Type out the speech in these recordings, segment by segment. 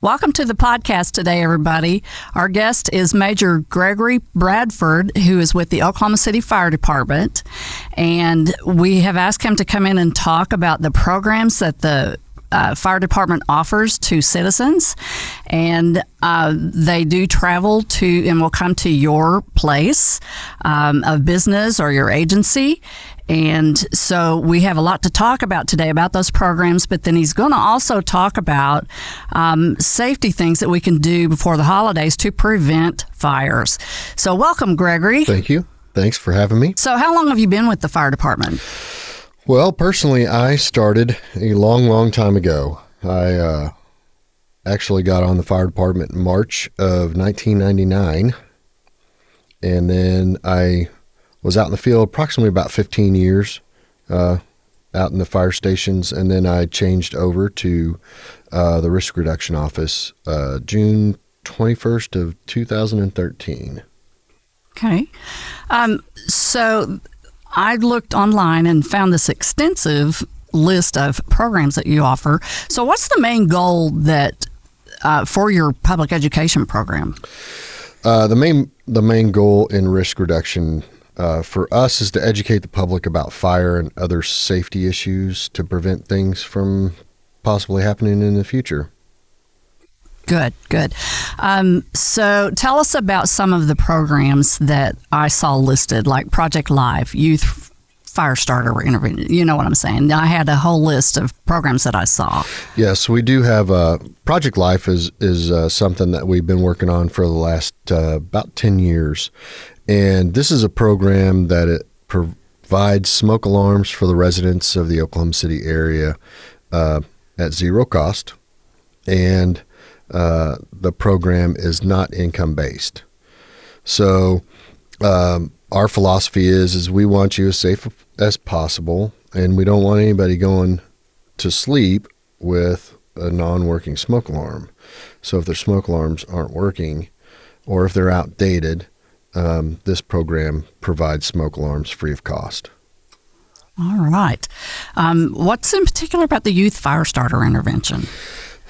Welcome to the podcast today, everybody. Our guest is Major Gregory Bradford, who is with the Oklahoma City Fire Department. And we have asked him to come in and talk about the programs that the uh, fire department offers to citizens, and uh, they do travel to and will come to your place um, of business or your agency. And so we have a lot to talk about today about those programs, but then he's going to also talk about um, safety things that we can do before the holidays to prevent fires. So, welcome, Gregory. Thank you. Thanks for having me. So, how long have you been with the fire department? Well, personally, I started a long, long time ago. I uh, actually got on the fire department in March of 1999. And then I was out in the field approximately about 15 years uh, out in the fire stations. And then I changed over to uh, the risk reduction office uh, June 21st of 2013. Okay. Um, so I looked online and found this extensive list of programs that you offer. So, what's the main goal that uh, for your public education program? Uh, the main the main goal in risk reduction uh, for us is to educate the public about fire and other safety issues to prevent things from possibly happening in the future. Good, good. Um, so tell us about some of the programs that I saw listed, like Project Live, Youth Fire Starter Intervention. You know what I'm saying? I had a whole list of programs that I saw. Yes, we do have uh, Project Life is is uh, something that we've been working on for the last uh, about ten years, and this is a program that it provides smoke alarms for the residents of the Oklahoma City area uh, at zero cost, and uh, the program is not income based. So um, our philosophy is is we want you as safe as possible, and we don't want anybody going to sleep with a non-working smoke alarm. So if their smoke alarms aren't working, or if they're outdated, um, this program provides smoke alarms free of cost. All right. Um, what's in particular about the youth fire starter intervention?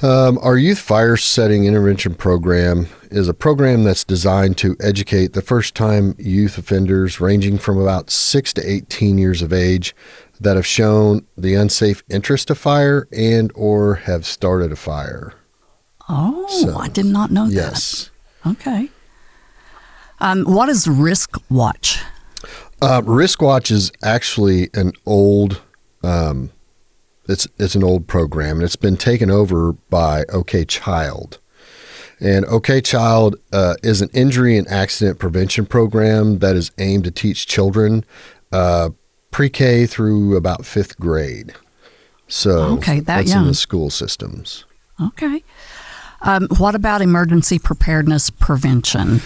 Um, our youth fire setting intervention program is a program that's designed to educate the first time youth offenders ranging from about 6 to 18 years of age that have shown the unsafe interest of fire and or have started a fire. Oh, so, I did not know yes. that. Yes. Okay. Um, what is Risk Watch? Uh, Risk Watch is actually an old um, it's it's an old program and it's been taken over by OK Child. And OK Child uh, is an injury and accident prevention program that is aimed to teach children uh, pre-K through about fifth grade. So okay, that that's young. in the school systems. Okay. Um, what about emergency preparedness prevention?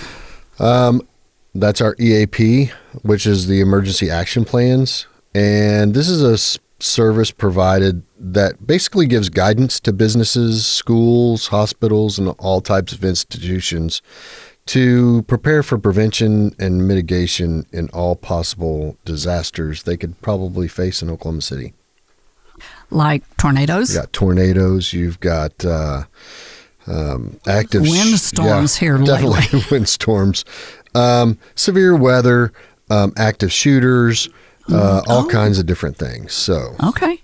Um, that's our EAP, which is the emergency action plans, and this is a service provided that basically gives guidance to businesses, schools, hospitals, and all types of institutions to prepare for prevention and mitigation in all possible disasters they could probably face in Oklahoma City. Like tornadoes? You got tornadoes, you've got uh, um, active windstorms yeah, here definitely windstorms, um, severe weather, um, active shooters, uh, all oh. kinds of different things. So okay,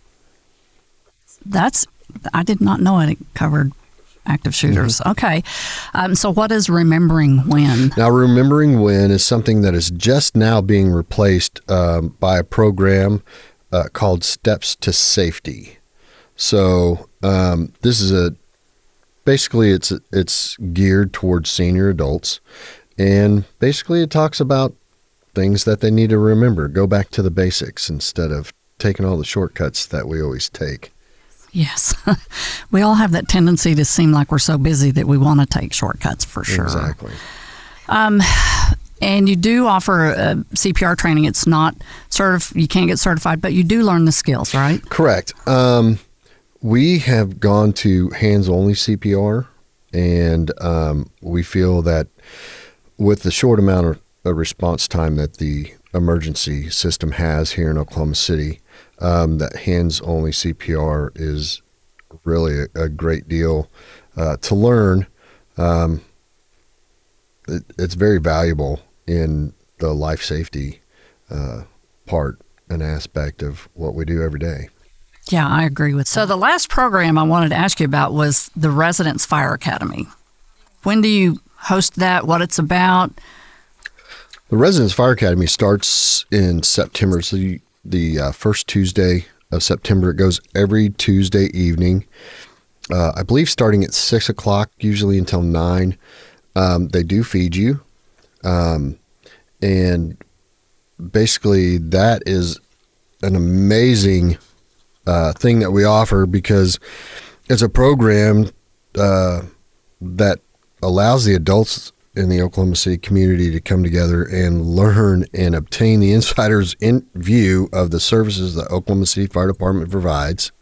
that's I did not know it covered active shooters. Mm-hmm. Okay, um, so what is remembering when? Now, remembering when is something that is just now being replaced um, by a program uh, called Steps to Safety. So um, this is a basically it's it's geared towards senior adults, and basically it talks about things that they need to remember. Go back to the basics instead of taking all the shortcuts that we always take. Yes. we all have that tendency to seem like we're so busy that we want to take shortcuts for sure. Exactly. Um, and you do offer CPR training. It's not certif- you can't get certified, but you do learn the skills, right? Correct. Um, we have gone to hands only CPR, and um, we feel that with the short amount of response time that the emergency system has here in Oklahoma City. Um, that hands only CPR is really a, a great deal uh, to learn. Um, it, it's very valuable in the life safety uh, part and aspect of what we do every day. Yeah, I agree with. So the last program I wanted to ask you about was the Residence Fire Academy. When do you host that? What it's about? The Residence Fire Academy starts in September, so you, the uh, first Tuesday of September. It goes every Tuesday evening. Uh, I believe starting at six o'clock, usually until nine. Um, they do feed you, um, and basically that is an amazing uh, thing that we offer because it's a program uh, that allows the adults in the Oklahoma City community to come together and learn and obtain the insider's in view of the services that Oklahoma City Fire Department provides,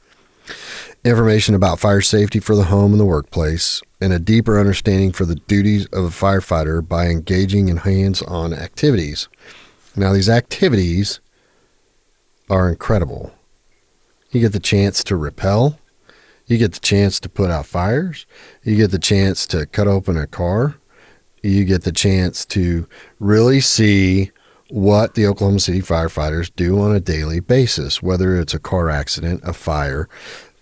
information about fire safety for the home and the workplace, and a deeper understanding for the duties of a firefighter by engaging in hands on activities. Now, these activities are incredible. You get the chance to rappel. You get the chance to put out fires. You get the chance to cut open a car. You get the chance to really see what the Oklahoma City firefighters do on a daily basis, whether it's a car accident, a fire,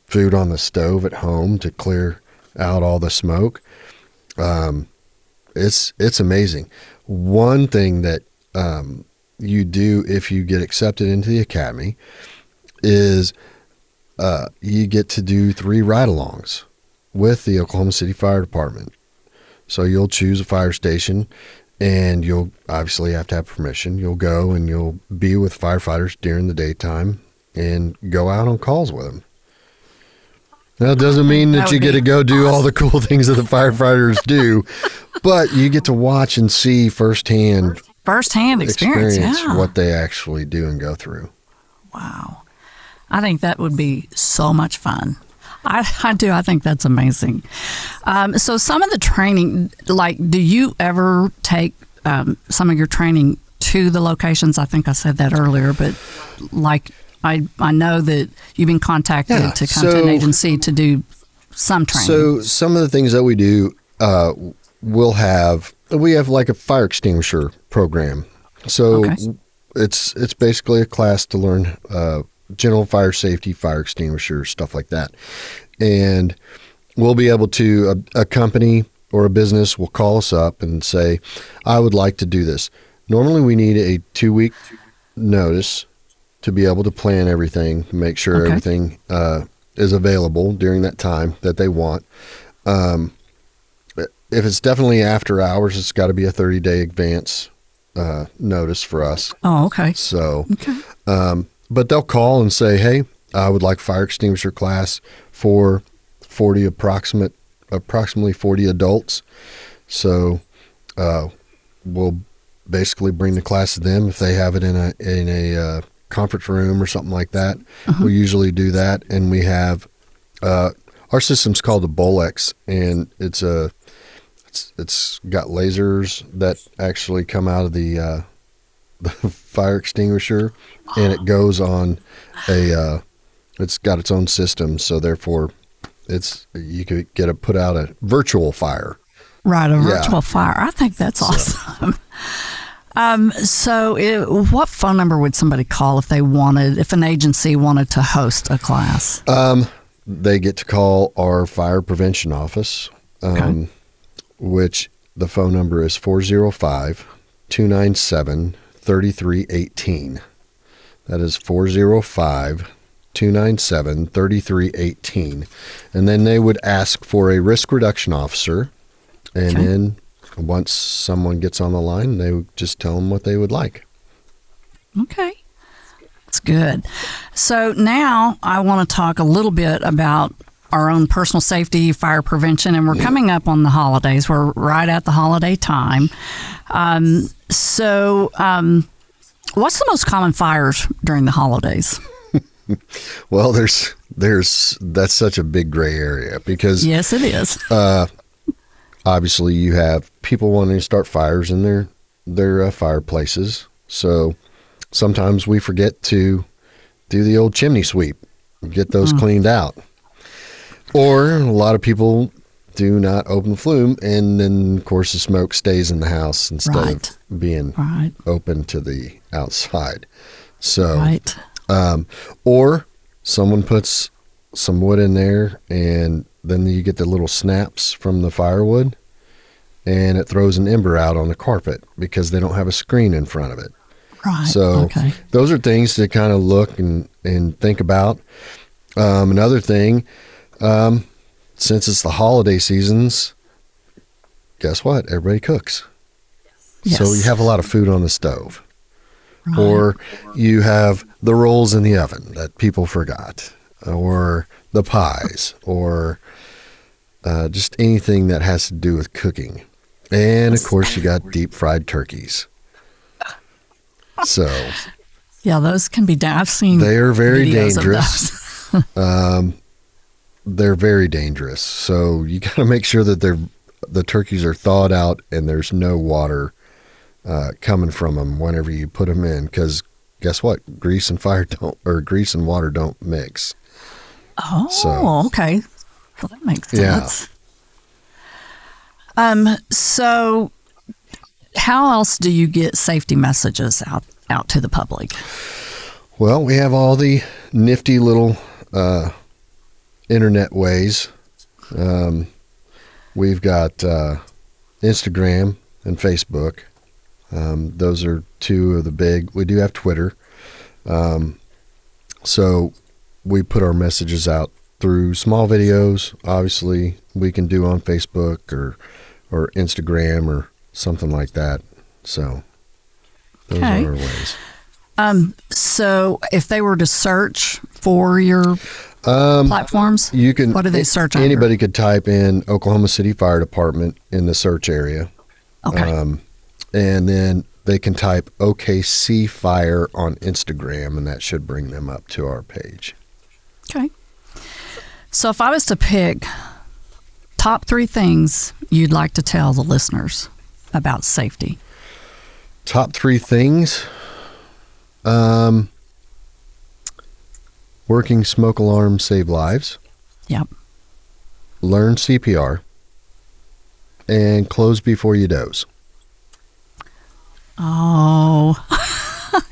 food on the stove at home to clear out all the smoke. Um, it's it's amazing. One thing that um, you do if you get accepted into the academy is uh, you get to do three ride-alongs with the Oklahoma City Fire Department. So you'll choose a fire station, and you'll obviously have to have permission. You'll go and you'll be with firefighters during the daytime and go out on calls with them. That doesn't mean that, That you get to go do all the cool things that the firefighters do, but you get to watch and see firsthand First-hand experience. experience yeah. what they actually do and go through. Wow. I think that would be so much fun. I, I do. I think that's amazing. Um, so, some of the training, like, do you ever take um, some of your training to the locations? I think I said that earlier, but like, I, I know that you've been contacted Yeah, to come to an agency to do some training. So some of the things that we do, uh, we'll have we have like a fire extinguisher program. So Okay. it's it's basically a class to learn uh, general fire safety, fire extinguishers, stuff like that, and we'll be able to a, a company or a business will call us up and say, "I would like to do this." Normally, we need a two week notice to be able to plan everything, make sure Okay. everything uh, is available during that time that they want. Um, if it's definitely after hours, it's got to be a 30 day advance uh, notice for us. oh, okay. So, Okay. um, but they'll call and say, "Hey, I would like fire extinguisher class for 40 approximate, approximately 40 adults." So, uh, we'll basically bring the class to them if they have it in a in a uh, conference room or something like that. We usually do that, and we have uh, our system's called the BullEx, and it's a it's, it's got lasers that actually come out of the uh, the fire extinguisher, and it goes on a. Uh, it's got its own system, so therefore, it's you could get a put out a virtual fire. Right, a Yeah. virtual fire. I think that's awesome. um, so, it, what phone number would somebody call if they wanted, if an agency wanted to host a class? Um, they get to call our fire prevention office, um, which the phone number is 405 297 3318. That is 405 297 3318. And then they would ask for a risk reduction officer. And Okay. then once someone gets on the line, they would just tell them what they would like. Okay. That's good. So now I want to talk a little bit about our own personal safety, fire prevention, and we're coming up on the holidays. We're right at the holiday time. Um, so, um, what's the most common fires during the holidays? Well, there's there's that's such a big gray area because Yes, it is. obviously you have people wanting to start fires in their their uh, fireplaces. So sometimes we forget to do the old chimney sweep, get those cleaned out. Or a lot of people do not open the flume, and then of course the smoke stays in the house instead Right. of being Right. open to the outside. So, Right. um, or someone puts some wood in there, and then you get the little snaps from the firewood, and it throws an ember out on the carpet because they don't have a screen in front of it. Right. So okay. those are things to kind of look and, and think about. Um, another thing, um, since it's the holiday seasons, guess what? Everybody cooks. So you have a lot of food on the stove. Right. Or you have the rolls in the oven that people forgot, or the pies, or uh, just anything that has to do with cooking. And of course, you got deep fried turkeys. So yeah, those can be. Da- I've seen. they are very dangerous. Um, they're very dangerous. So you got to make sure that they're the turkeys are thawed out and there's no water uh, coming from them whenever you put them in. Because guess what? Grease and fire don't, or grease and water don't mix. Oh, So- okay. Well, that makes sense. Yeah. Um. So, how else do you get safety messages out out to the public? Well, we have all the nifty little uh, internet ways. Um, we've got uh, Instagram and Facebook. Um, those are two of the big. We do have Twitter. Um, so we put our messages out through small videos. Obviously, we can do on Facebook or or Instagram or something like that. So those Okay. are our ways. Um. So, if they were to search for your Um, platforms, You can. What do they search under? Anybody could type in Oklahoma City Fire Department in the search area, okay, um, and then they can type OKC Fire on Instagram, and that should bring them up to our page. okay. So, if I was to pick top three things you'd like to tell the listeners about safety, Top three things. Um, working smoke alarms save lives. Yep. Learn CPR. And close before you doze. Oh,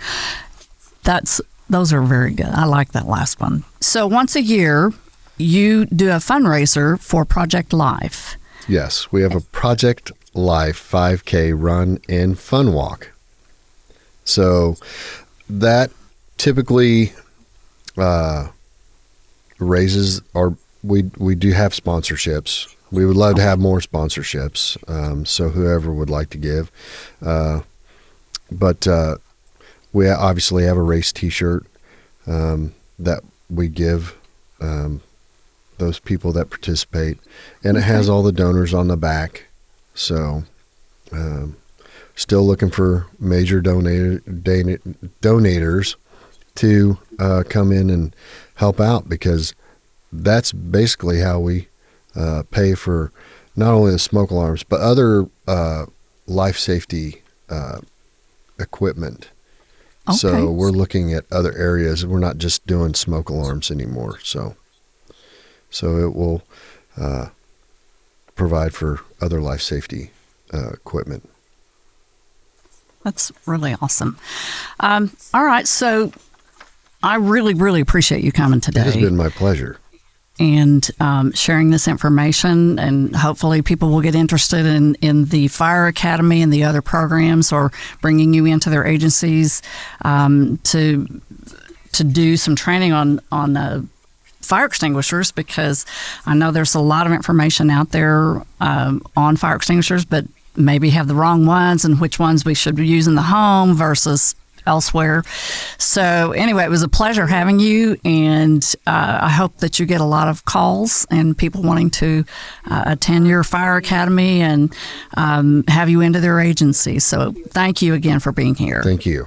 that's those are very good. I like that last one. So once a year, you do a fundraiser for Project Life. Yes, we have a Project Life 5K run and fun walk. So that typically uh, raises our. We we do have sponsorships. We would love to have more sponsorships. Um, so whoever would like to give, uh, but uh, we obviously have a race T-shirt um, that we give um, those people that participate, and it has all the donors on the back. So, um, still looking for major donator, donators to uh, come in and help out because that's basically how we uh, pay for not only the smoke alarms but other uh, life safety uh, equipment. Okay. So we're looking at other areas. We're not just doing smoke alarms anymore. So, so it will uh, provide for other life safety uh, equipment. That's really awesome. Um, all right, so I really, really appreciate you coming today. It has been my pleasure. and um, sharing this information. And hopefully, people will get interested in, in the Fire Academy and the other programs, or bringing you into their agencies um, to to do some training on on uh, fire extinguishers because I know there's a lot of information out there um, on fire extinguishers, but maybe have the wrong ones and which ones we should use in the home versus elsewhere. So anyway, it was a pleasure having you, and uh, I hope that you get a lot of calls and people wanting to uh, attend your fire academy and um, have you into their agency. So thank you again for being here. Thank you.